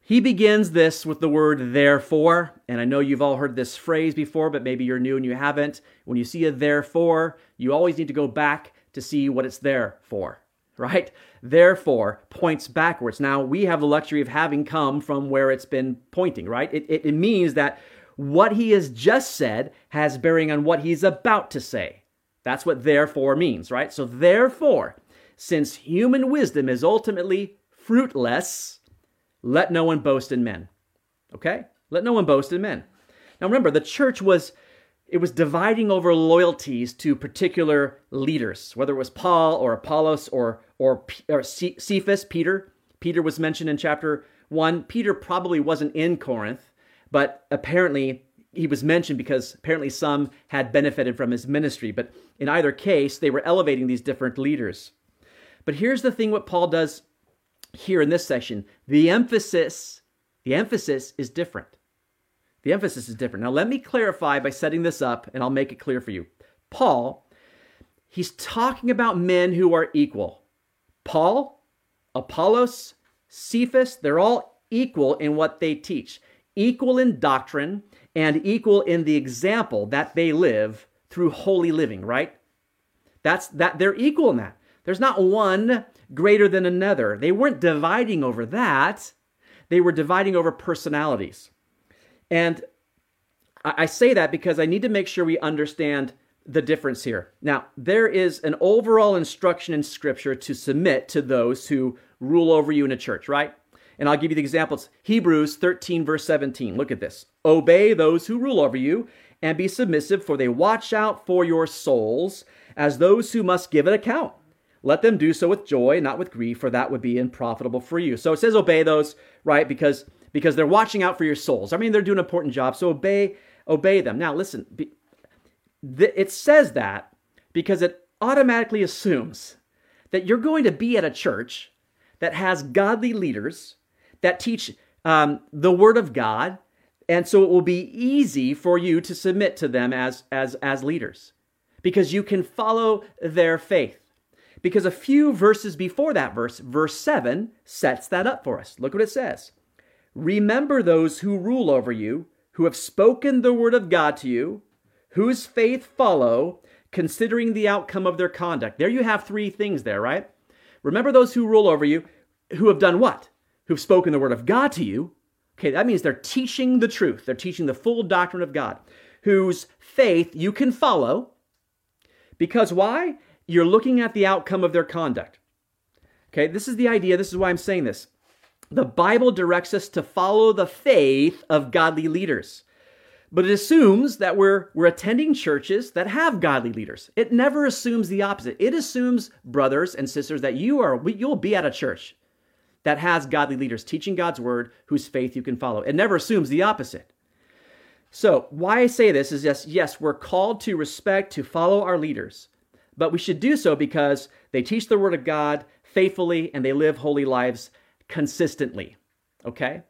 S1: He begins this with the word therefore, and I know you've all heard this phrase before, but maybe you're new and you haven't. When you see a therefore, you always need to go back to see what it's there for, right? Therefore points backwards. Now, we have the luxury of having come from where it's been pointing, right? It, it, it means that what he has just said has bearing on what he's about to say. That's what therefore means, right? So, therefore, since human wisdom is ultimately fruitless, let no one boast in men. Okay? Let no one boast in men. Now remember, the church was it was dividing over loyalties to particular leaders, whether it was Paul or Apollos or or, or Cephas, Peter. Peter was mentioned in chapter 1. Peter probably wasn't in Corinth, but apparently he was mentioned because apparently some had benefited from his ministry. But in either case, they were elevating these different leaders. But here's the thing what Paul does here in this section, the emphasis, the emphasis is different. The emphasis is different. Now let me clarify by setting this up and I'll make it clear for you. Paul, he's talking about men who are equal. Paul, Apollos, Cephas, they're all equal in what they teach, equal in doctrine, and equal in the example that they live through holy living, right? That's that they're equal in that. There's not one greater than another. They weren't dividing over that, they were dividing over personalities. And I say that because I need to make sure we understand the difference here. Now, there is an overall instruction in Scripture to submit to those who rule over you in a church, right? And I'll give you the examples. Hebrews 13, verse 17. Look at this. Obey those who rule over you and be submissive, for they watch out for your souls as those who must give an account. Let them do so with joy, not with grief, for that would be unprofitable for you. So it says obey those, right? Because because they're watching out for your souls. I mean, they're doing an important job. So obey obey them. Now listen, it says that because it automatically assumes that you're going to be at a church that has godly leaders that teach um, the word of God, and so it will be easy for you to submit to them as as as leaders because you can follow their faith. Because a few verses before that verse, verse 7, sets that up for us. Look what it says Remember those who rule over you, who have spoken the word of God to you, whose faith follow, considering the outcome of their conduct. There you have three things there, right? Remember those who rule over you, who have done what? Who've spoken the word of God to you. Okay, that means they're teaching the truth. They're teaching the full doctrine of God, whose faith you can follow. Because why? You're looking at the outcome of their conduct. Okay, this is the idea. This is why I'm saying this. The Bible directs us to follow the faith of godly leaders. But it assumes that we're, we're attending churches that have godly leaders. It never assumes the opposite. It assumes, brothers and sisters, that you are you'll be at a church that has godly leaders teaching God's word whose faith you can follow. It never assumes the opposite. So, why I say this is yes, yes, we're called to respect, to follow our leaders. But we should do so because they teach the Word of God faithfully and they live holy lives consistently. Okay?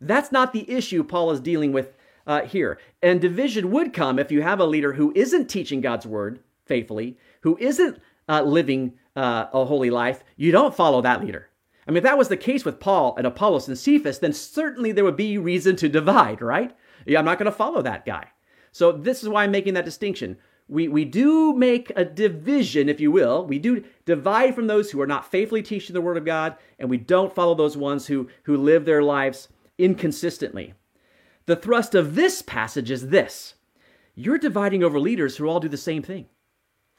S1: That's not the issue Paul is dealing with uh, here. And division would come if you have a leader who isn't teaching God's Word faithfully, who isn't uh, living uh, a holy life. You don't follow that leader. I mean, if that was the case with Paul and Apollos and Cephas, then certainly there would be reason to divide, right? Yeah, I'm not going to follow that guy. So this is why I'm making that distinction we, we do make a division, if you will. We do divide from those who are not faithfully teaching the Word of God, and we don't follow those ones who, who live their lives inconsistently. The thrust of this passage is this you're dividing over leaders who all do the same thing.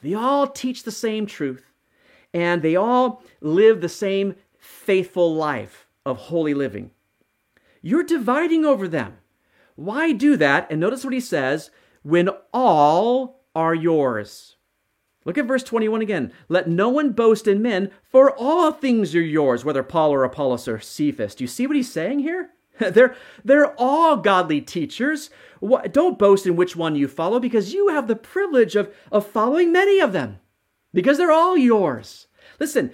S1: They all teach the same truth, and they all live the same faithful life of holy living. You're dividing over them. Why do that? And notice what he says when all are yours. Look at verse 21 again. Let no one boast in men, for all things are yours, whether Paul or Apollos or Cephas. Do you see what he's saying here? (laughs) they're, they're all godly teachers. Don't boast in which one you follow because you have the privilege of, of following many of them because they're all yours. Listen,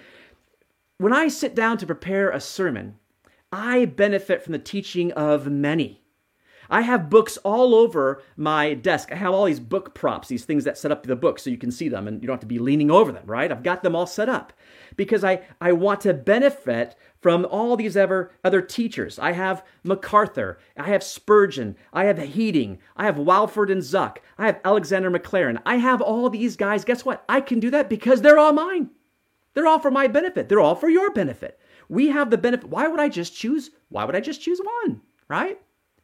S1: when I sit down to prepare a sermon, I benefit from the teaching of many. I have books all over my desk. I have all these book props, these things that set up the book so you can see them and you don't have to be leaning over them, right? I've got them all set up because I, I want to benefit from all these ever other teachers. I have MacArthur, I have Spurgeon, I have Heating, I have Walvoord and Zuck, I have Alexander Maclaren. I have all these guys. Guess what? I can do that because they're all mine. They're all for my benefit. They're all for your benefit. We have the benefit. Why would I just choose? Why would I just choose one? Right?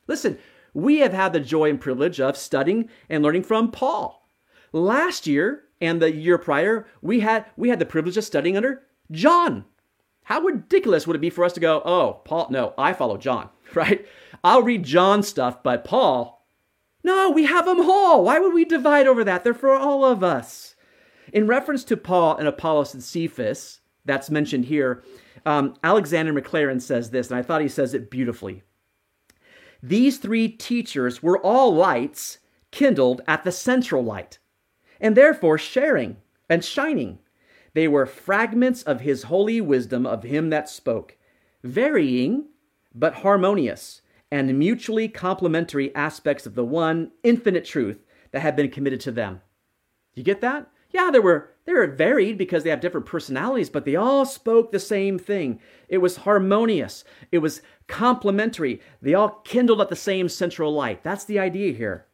S1: Listen, we have had the joy and privilege of studying and learning from Paul. Last year and the year prior, we had we had the privilege of studying under John. How ridiculous would it be for us to go, "Oh, Paul, no, I follow John." (laughs) Right? I'll read John stuff, but Paul, no, we have them all. Why would we divide over that? They're for all of us. In reference to Paul and Apollos and Cephas, that's mentioned here, um, Alexander Maclaren says this, and I thought he says it beautifully. These three teachers were all lights kindled at the central light, and therefore sharing and shining. They were fragments of his holy wisdom of him that spoke, varying but harmonious and mutually complementary aspects of the one infinite truth that had been committed to them. You get that? Yeah, there were they were varied because they have different personalities, but they all spoke the same thing. It was harmonious. It was complementary. They all kindled at the same central light. That's the idea here.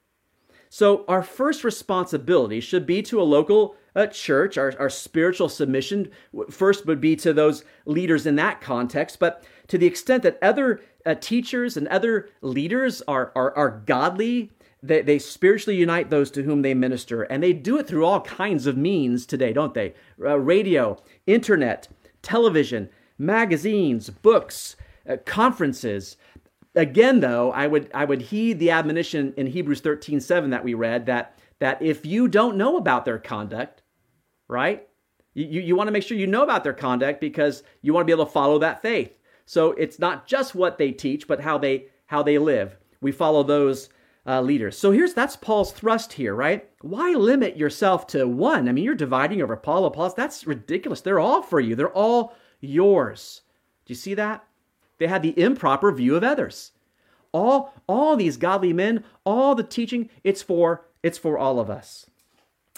S1: So, our first responsibility should be to a local uh, church. Our, our spiritual submission first would be to those leaders in that context. But to the extent that other uh, teachers and other leaders are, are, are godly, they, they spiritually unite those to whom they minister. And they do it through all kinds of means today, don't they? Uh, radio, internet, television, magazines, books, uh, conferences. Again, though, I would I would heed the admonition in Hebrews 13, 7 that we read that that if you don't know about their conduct, right? You, you want to make sure you know about their conduct because you want to be able to follow that faith. So it's not just what they teach, but how they how they live. We follow those uh, leaders. So here's that's Paul's thrust here, right? Why limit yourself to one? I mean, you're dividing over Paul, Apollos. That's ridiculous. They're all for you. They're all yours. Do you see that? They had the improper view of others. All all these godly men, all the teaching, it's for it's for all of us.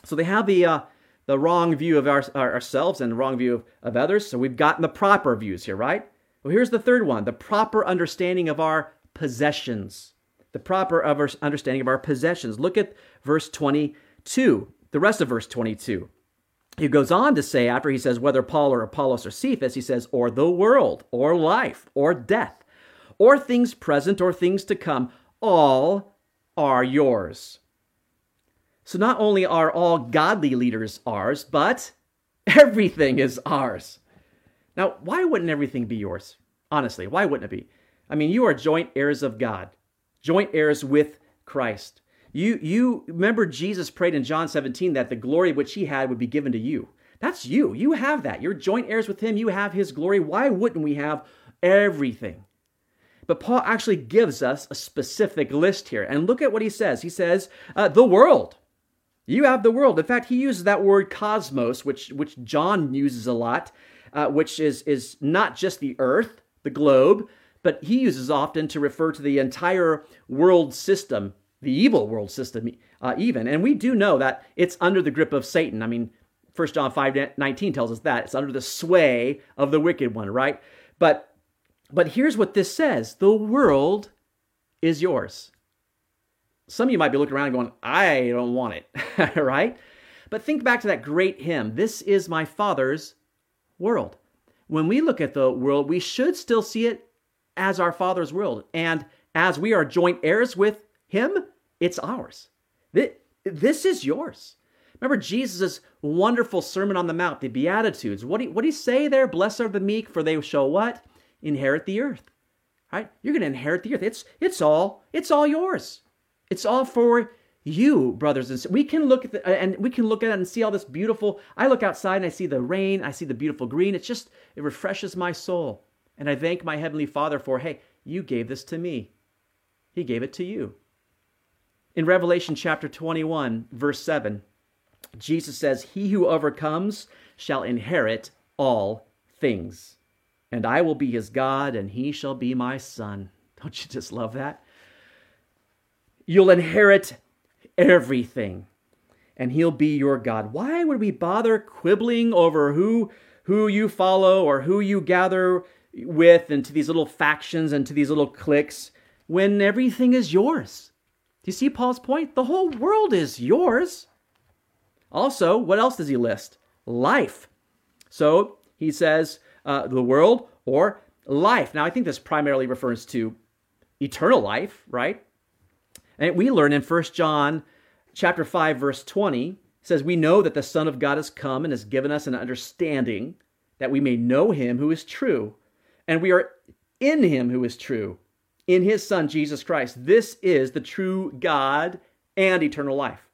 S1: So they have the uh, the wrong view of our, ourselves and the wrong view of, of others. So we've gotten the proper views here, right? Well, here's the third one: the proper understanding of our possessions the proper understanding of our possessions. Look at verse 22, the rest of verse 22. He goes on to say, after he says, whether Paul or Apollos or Cephas, he says, or the world, or life, or death, or things present, or things to come, all are yours. So not only are all godly leaders ours, but (laughs) everything is ours. Now, why wouldn't everything be yours? Honestly, why wouldn't it be? I mean, you are joint heirs of God joint heirs with Christ. You, you remember Jesus prayed in John 17 that the glory which he had would be given to you. That's you. You have that. You're joint heirs with him. You have his glory. Why wouldn't we have everything? But Paul actually gives us a specific list here. And look at what he says. He says, uh, the world. You have the world. In fact, he uses that word cosmos, which, which John uses a lot, uh, which is, is not just the earth, the globe, but he uses often to refer to the entire world system, the evil world system, uh, even. And we do know that it's under the grip of Satan. I mean, 1 John 5 19 tells us that it's under the sway of the wicked one, right? But but here's what this says the world is yours. Some of you might be looking around and going, I don't want it, (laughs) right? But think back to that great hymn, This is my Father's world. When we look at the world, we should still see it as our Father's world. And as we are joint heirs with Him, it's ours. This is yours. Remember Jesus' wonderful Sermon on the Mount, the Beatitudes. What do, you, what do you say there? Blessed are the meek, for they shall what? Inherit the earth. Right? You're going to inherit the earth. It's, it's all, it's all yours. It's all for you, brothers and sisters. We can look at the, and we can look at it and see all this beautiful. I look outside and I see the rain. I see the beautiful green. It's just, it refreshes my soul. And I thank my Heavenly Father for, hey, you gave this to me. He gave it to you. In Revelation chapter 21, verse 7, Jesus says, He who overcomes shall inherit all things, and I will be his God, and he shall be my son. (laughs) Don't you just love that? You'll inherit everything, and he'll be your God. Why would we bother quibbling over who who you follow or who you gather with and to these little factions and to these little cliques when everything is yours? Do you see Paul's point? The whole world is yours. Also, what else does he list? Life. So he says uh, the world or life. Now, I think this primarily refers to eternal life, right? And we learn in 1 John chapter 5 verse 20 says we know that the son of God has come and has given us an understanding that we may know him who is true and we are in him who is true in his son Jesus Christ. This is the true God and eternal life.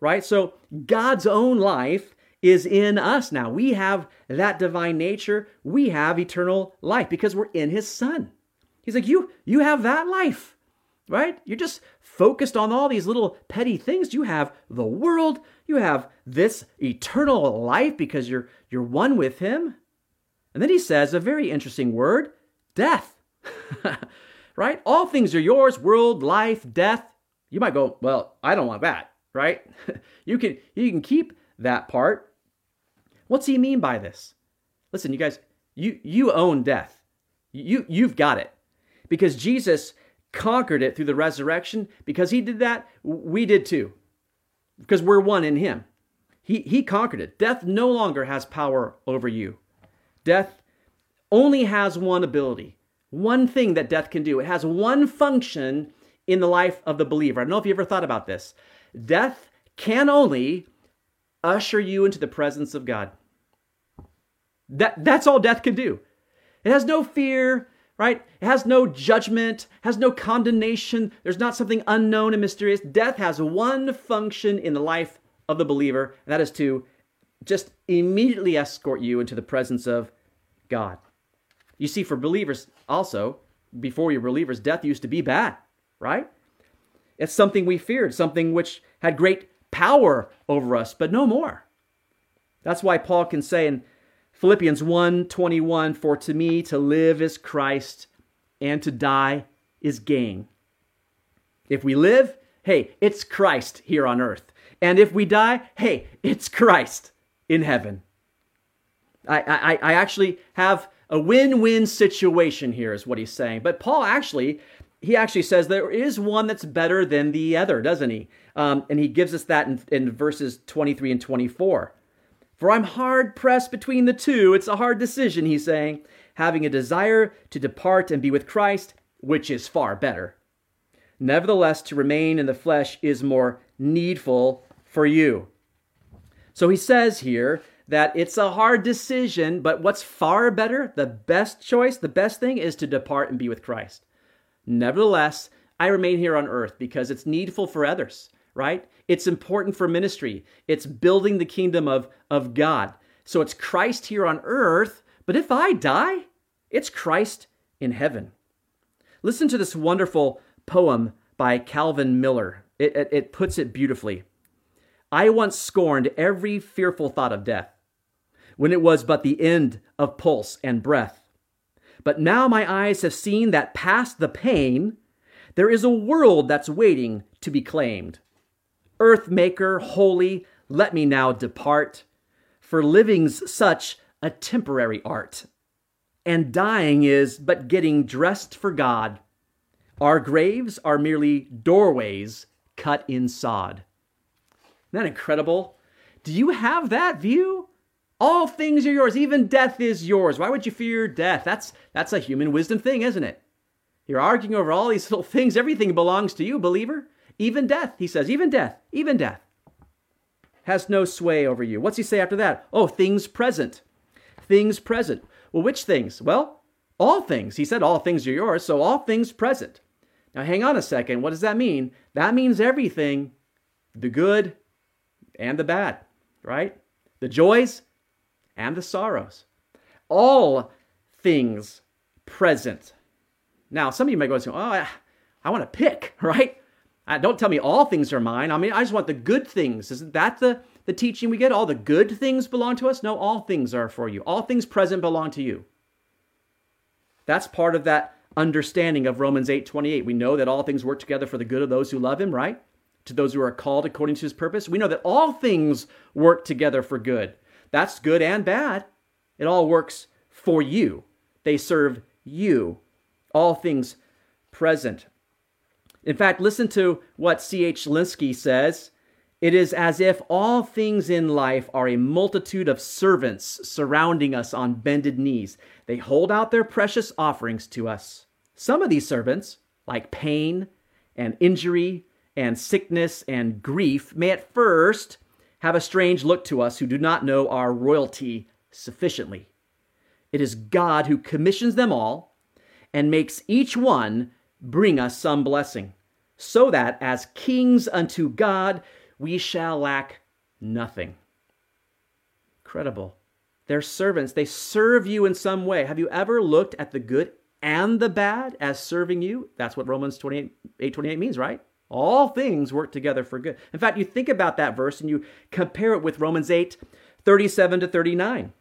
S1: Right? So God's own life is in us now. We have that divine nature. We have eternal life because we're in his son. He's like, "You you have that life." Right? You're just focused on all these little petty things. You have the world, you have this eternal life because you're you're one with him. And then he says a very interesting word, death. (laughs) right? All things are yours, world, life, death. You might go, "Well, I don't want that." Right? (laughs) you can you can keep that part. What's he mean by this? Listen, you guys, you you own death. You you've got it. Because Jesus conquered it through the resurrection. Because he did that, we did too. Because we're one in him. He he conquered it. Death no longer has power over you. Death only has one ability. One thing that death can do. It has one function in the life of the believer. I don't know if you ever thought about this. Death can only usher you into the presence of God. That, that's all death can do. It has no fear, right? It has no judgment, has no condemnation. There's not something unknown and mysterious. Death has one function in the life of the believer, and that is to just immediately escort you into the presence of God. You see, for believers also, before were believers, death used to be bad, right? It's something we feared, something which had great power over us, but no more. That's why Paul can say in Philippians 1:21 for to me to live is Christ and to die is gain. If we live, hey, it's Christ here on earth. And if we die, hey, it's Christ in heaven. I, I, I actually have a win-win situation here is what he's saying. But Paul actually he actually says there is one that's better than the other, doesn't he? Um, and he gives us that in, in verses 23 and 24. For I'm hard pressed between the two. It's a hard decision, he's saying, having a desire to depart and be with Christ, which is far better. Nevertheless, to remain in the flesh is more needful for you. So he says here that it's a hard decision, but what's far better, the best choice, the best thing is to depart and be with Christ. Nevertheless, I remain here on earth because it's needful for others, right? It's important for ministry. It's building the kingdom of, of God. So it's Christ here on earth, but if I die, it's Christ in heaven. Listen to this wonderful poem by Calvin Miller. It, it, it puts it beautifully. I once scorned every fearful thought of death, when it was but the end of pulse and breath. But now my eyes have seen that past the pain, there is a world that's waiting to be claimed. Earth maker, holy, let me now depart, for living's such a temporary art. And dying is but getting dressed for God. Our graves are merely doorways cut in sod. Isn't that incredible? Do you have that view? All things are yours, even death is yours. Why would you fear death? That's that's a human wisdom thing, isn't it? You're arguing over all these (laughs) little things. Everything belongs to you, believer. Even death, he says, even death, even death has no sway over you. What's he say after that? Oh, things present. Things present. Well, which things? Well, all things. He said all things are yours, so all things present. Now, hang on a second. What does that mean? That means everything the good and the bad, right? The joys and the sorrows. All things present. Now, some of you may go and say, oh, I, I want to pick, (laughs) right? Uh, don't tell me all things are mine. I mean, I just want the good things. Isn't that the, the teaching we get? All the good things belong to us? No, all things are for you. All things present belong to you. That's part of that understanding of Romans 8 28. We know that all things work together for the good of those who love him, right? To those who are called according to his purpose. We know that all things work together for good. That's good and bad. It all works for you, they serve you. All things present. In fact, listen to what C.H. Lenski says. It is as if all things in life are a multitude of servants surrounding us on bended knees. They hold out their precious offerings to us. Some of these servants, like pain and injury and sickness and grief, may at first have a strange look to us who do not know our royalty sufficiently. It is God who commissions them all and makes each one bring us some blessing, so that as kings unto God, we shall lack nothing. Incredible. They're servants. They serve you in some way. Have you ever looked at the good and the bad as serving you? That's what Romans 28, 8 28 means, right? All things work together for good. In fact, you think about that verse and you compare it with Romans 8 37 to 39.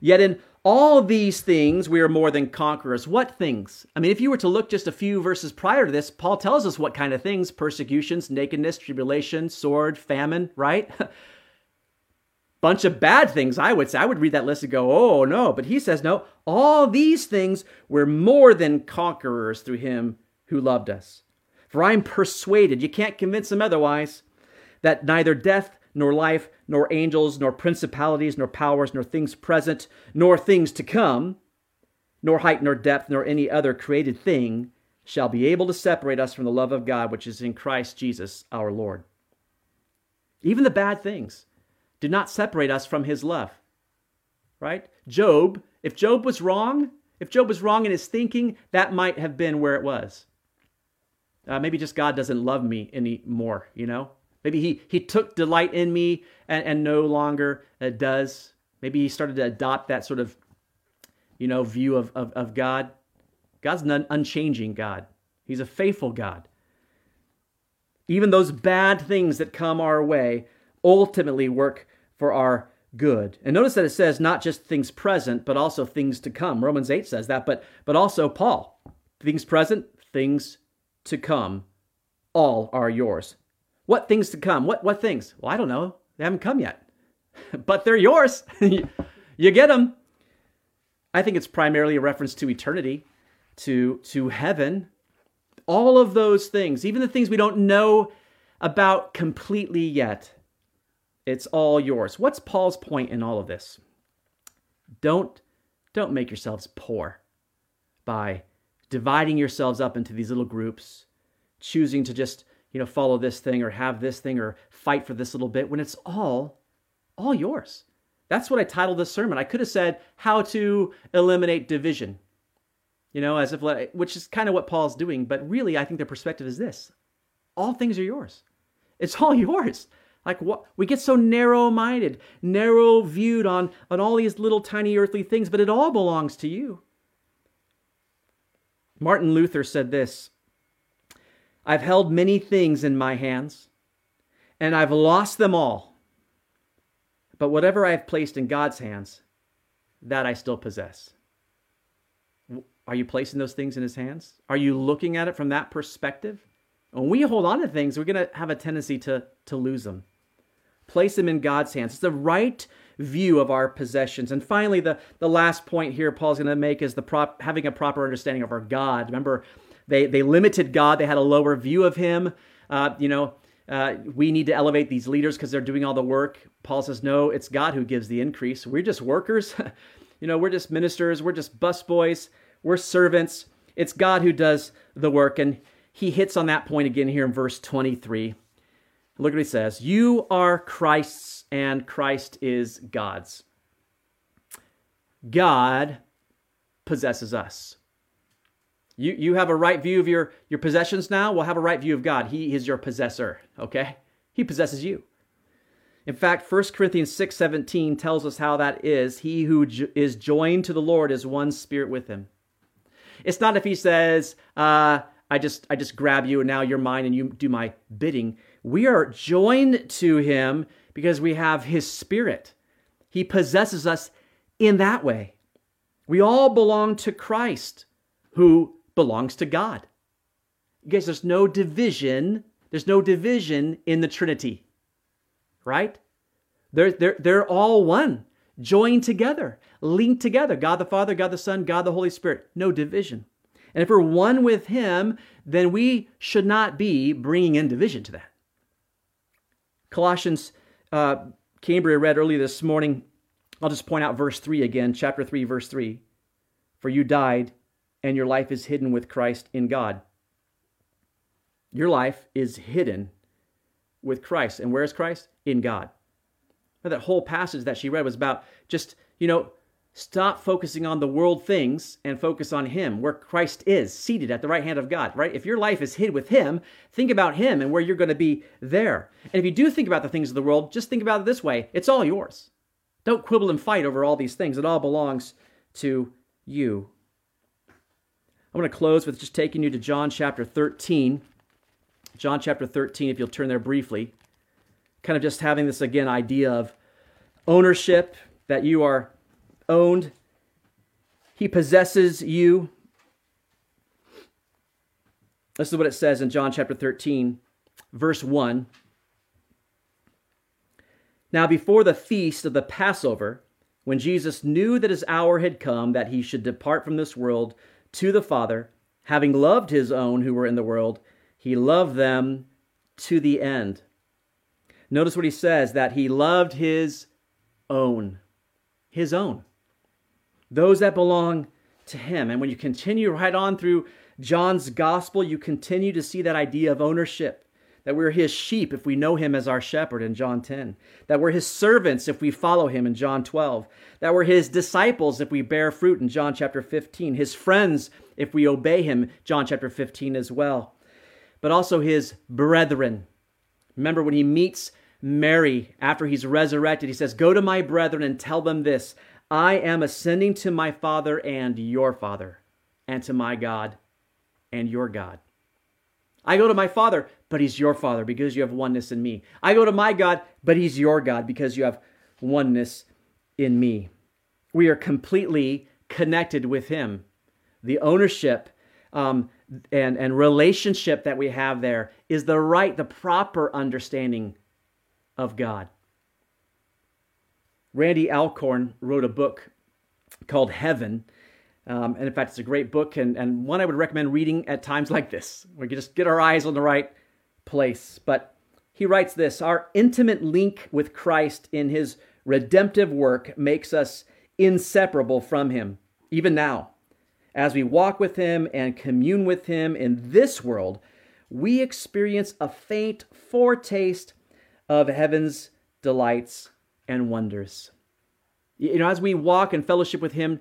S1: Yet in all these things we are more than conquerors. What things? I mean, if you were to look just a few verses prior to this, Paul tells us what kind of things persecutions, nakedness, tribulation, sword, famine, right? (laughs) Bunch of bad things, I would say. I would read that list and go, oh no. But he says, no, all these things we're more than conquerors through him who loved us. For I'm persuaded, you can't convince them otherwise, that neither death nor life, nor angels, nor principalities, nor powers, nor things present, nor things to come, nor height, nor depth, nor any other created thing shall be able to separate us from the love of God which is in Christ Jesus our Lord. Even the bad things do not separate us from his love. Right? Job, if Job was wrong, if Job was wrong in his thinking, that might have been where it was. Uh, maybe just God doesn't love me anymore, you know? Maybe he, he took delight in me and, and no longer uh, does. Maybe he started to adopt that sort of, you know, view of, of, of God. God's an unchanging God. He's a faithful God. Even those bad things that come our way ultimately work for our good. And notice that it says not just things present, but also things to come. Romans 8 says that, but but also Paul. Things present, things to come, all are yours. What things to come? What what things? Well, I don't know. They haven't come yet. (laughs) but they're yours. (laughs) you get them. I think it's primarily a reference to eternity, to to heaven. All of those things, even the things we don't know about completely yet, it's all yours. What's Paul's point in all of this? Don't don't make yourselves poor by dividing yourselves up into these little groups, choosing to just you know, follow this thing or have this thing or fight for this little bit when it's all, all yours. That's what I titled this sermon. I could have said how to eliminate division, you know, as if, like which is kind of what Paul's doing. But really, I think the perspective is this all things are yours. It's all (laughs) yours. Like what we get so narrow-minded, narrow viewed on on all these little tiny earthly things, but it all belongs to you. Martin Luther said this I've held many things in my hands, and I've lost them all. But whatever I have placed in God's hands, that I still possess. Are you placing those things in His hands? Are you looking at it from that perspective? When we hold on to things, we're going to have a tendency to, to lose them. Place them in God's hands. It's the right view of our possessions. And finally, the, the last point here Paul's going to make is the prop, having a proper understanding of our God. Remember, they, they limited God, they had a lower view of him. Uh, you know, uh, we need to elevate these leaders because they're doing all the work. Paul says, no, it's God who gives the increase. We're just workers. (laughs) you know, we're just ministers. We're just busboys. We're servants. It's God who does the work. And he hits on that point again here in verse 23. Look at what he says You are Christ's, and Christ is God's. God possesses us. You, you have a right view of your, your possessions now. We'll have a right view of God. He is your possessor, okay? He possesses you. In fact, 1 Corinthians 6:17 tells us how that is. He who jo- is joined to the Lord is one spirit with him. It's not if he says, uh, I just I just grab you and now you're mine and you do my bidding. We are joined to him because we have his spirit. He possesses us in that way. We all belong to Christ who belongs to God. You guys, there's no division. There's no division in the Trinity, right? They're, they're, they're all one, joined together, linked together. God the Father, God the Son, God the Holy Spirit. No division. And if we're one with Him, then we should not be bringing in division to that. Colossians, uh, Cambria read earlier this morning. I'll just point out verse 3 again, chapter 3, verse 3. For you died, and your life is hidden with Christ in God. Your life is hidden with Christ. And where is Christ? In God. Now, that whole passage that she read was about just, you know, stop focusing on the world things and focus on Him, where Christ is, seated at the right hand of God, right? If your life is hid with Him, think about Him and where you're going to be there. And if you do think about the things of the world, just think about it this way it's all yours. Don't quibble and fight over all these things. It all belongs to you. I'm going to close with just taking you to John chapter 13. John chapter 13, if you'll turn there briefly. Kind of just having this again idea of ownership, that you are owned. He possesses you. This is what it says in John chapter 13, verse 1. Now, before the feast of the Passover, when Jesus knew that his hour had come that he should depart from this world to the Father, having loved his own who were in the world, he loved them to the end. Notice what he says that he loved his own. His own. Those that belong to him. And when you continue right on through John's gospel, you continue to see that idea of ownership. That we're his sheep if we know him as our shepherd in John 10. That we're his servants if we follow him in John 12. That we're his disciples if we bear fruit in John chapter 15. His friends if we obey him, John chapter 15 as well but also his brethren. Remember when he meets Mary after he's resurrected, he says, Go to my brethren and tell them this I am ascending to my Father and your Father, and to my God and your God. I go to my Father, but he's your Father because you have oneness in me. I go to my God, but he's your God because you have oneness in me. We are completely connected with him. The ownership um, and, and relationship that we have there is the right, the proper understanding of God. Randy Alcorn wrote a book called Heaven. Um, and in fact, it's a great book and, and one I would recommend reading at times like this. We can just get our eyes on the right place. But he writes this Our intimate link with Christ in his redemptive work makes us inseparable from him, even now. As we walk with Him and commune with Him in this world, we experience a faint foretaste of heaven's delights and wonders. You know, as we walk and fellowship with Him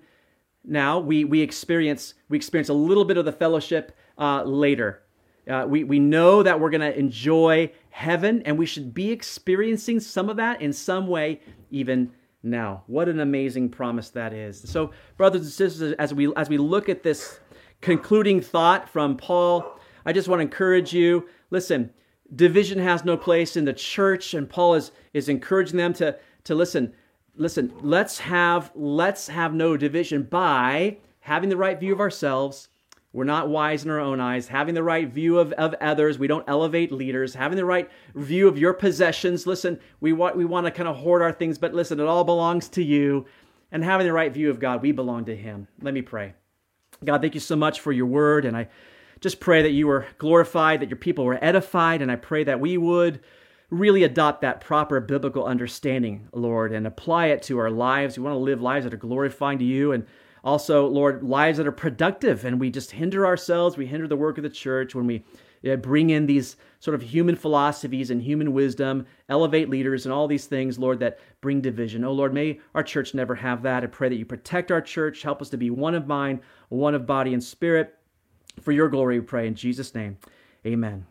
S1: now, we, we experience we experience a little bit of the fellowship uh, later. Uh, we, we know that we're going to enjoy heaven, and we should be experiencing some of that in some way even now. What an amazing promise that is. So, brothers and sisters, as we as we look at this concluding thought from Paul, I just want to encourage you. Listen, division has no place in the church, and Paul is is encouraging them to to listen. Listen, let's have let's have no division by having the right view of ourselves we're not wise in our own eyes, having the right view of, of others. We don't elevate leaders, having the right view of your possessions. Listen, we want, we want to kind of hoard our things, but listen, it all belongs to you. And having the right view of God, we belong to Him. Let me pray. God, thank you so much for your word. And I just pray that you were glorified, that your people were edified. And I pray that we would really adopt that proper biblical understanding, Lord, and apply it to our lives. We want to live lives that are glorifying to you. And also, Lord, lives that are productive, and we just hinder ourselves, we hinder the work of the church when we eh, bring in these sort of human philosophies and human wisdom, elevate leaders, and all these things, Lord, that bring division. Oh, Lord, may our church never have that. I pray that you protect our church, help us to be one of mind, one of body and spirit. For your glory, we pray in Jesus' name. Amen.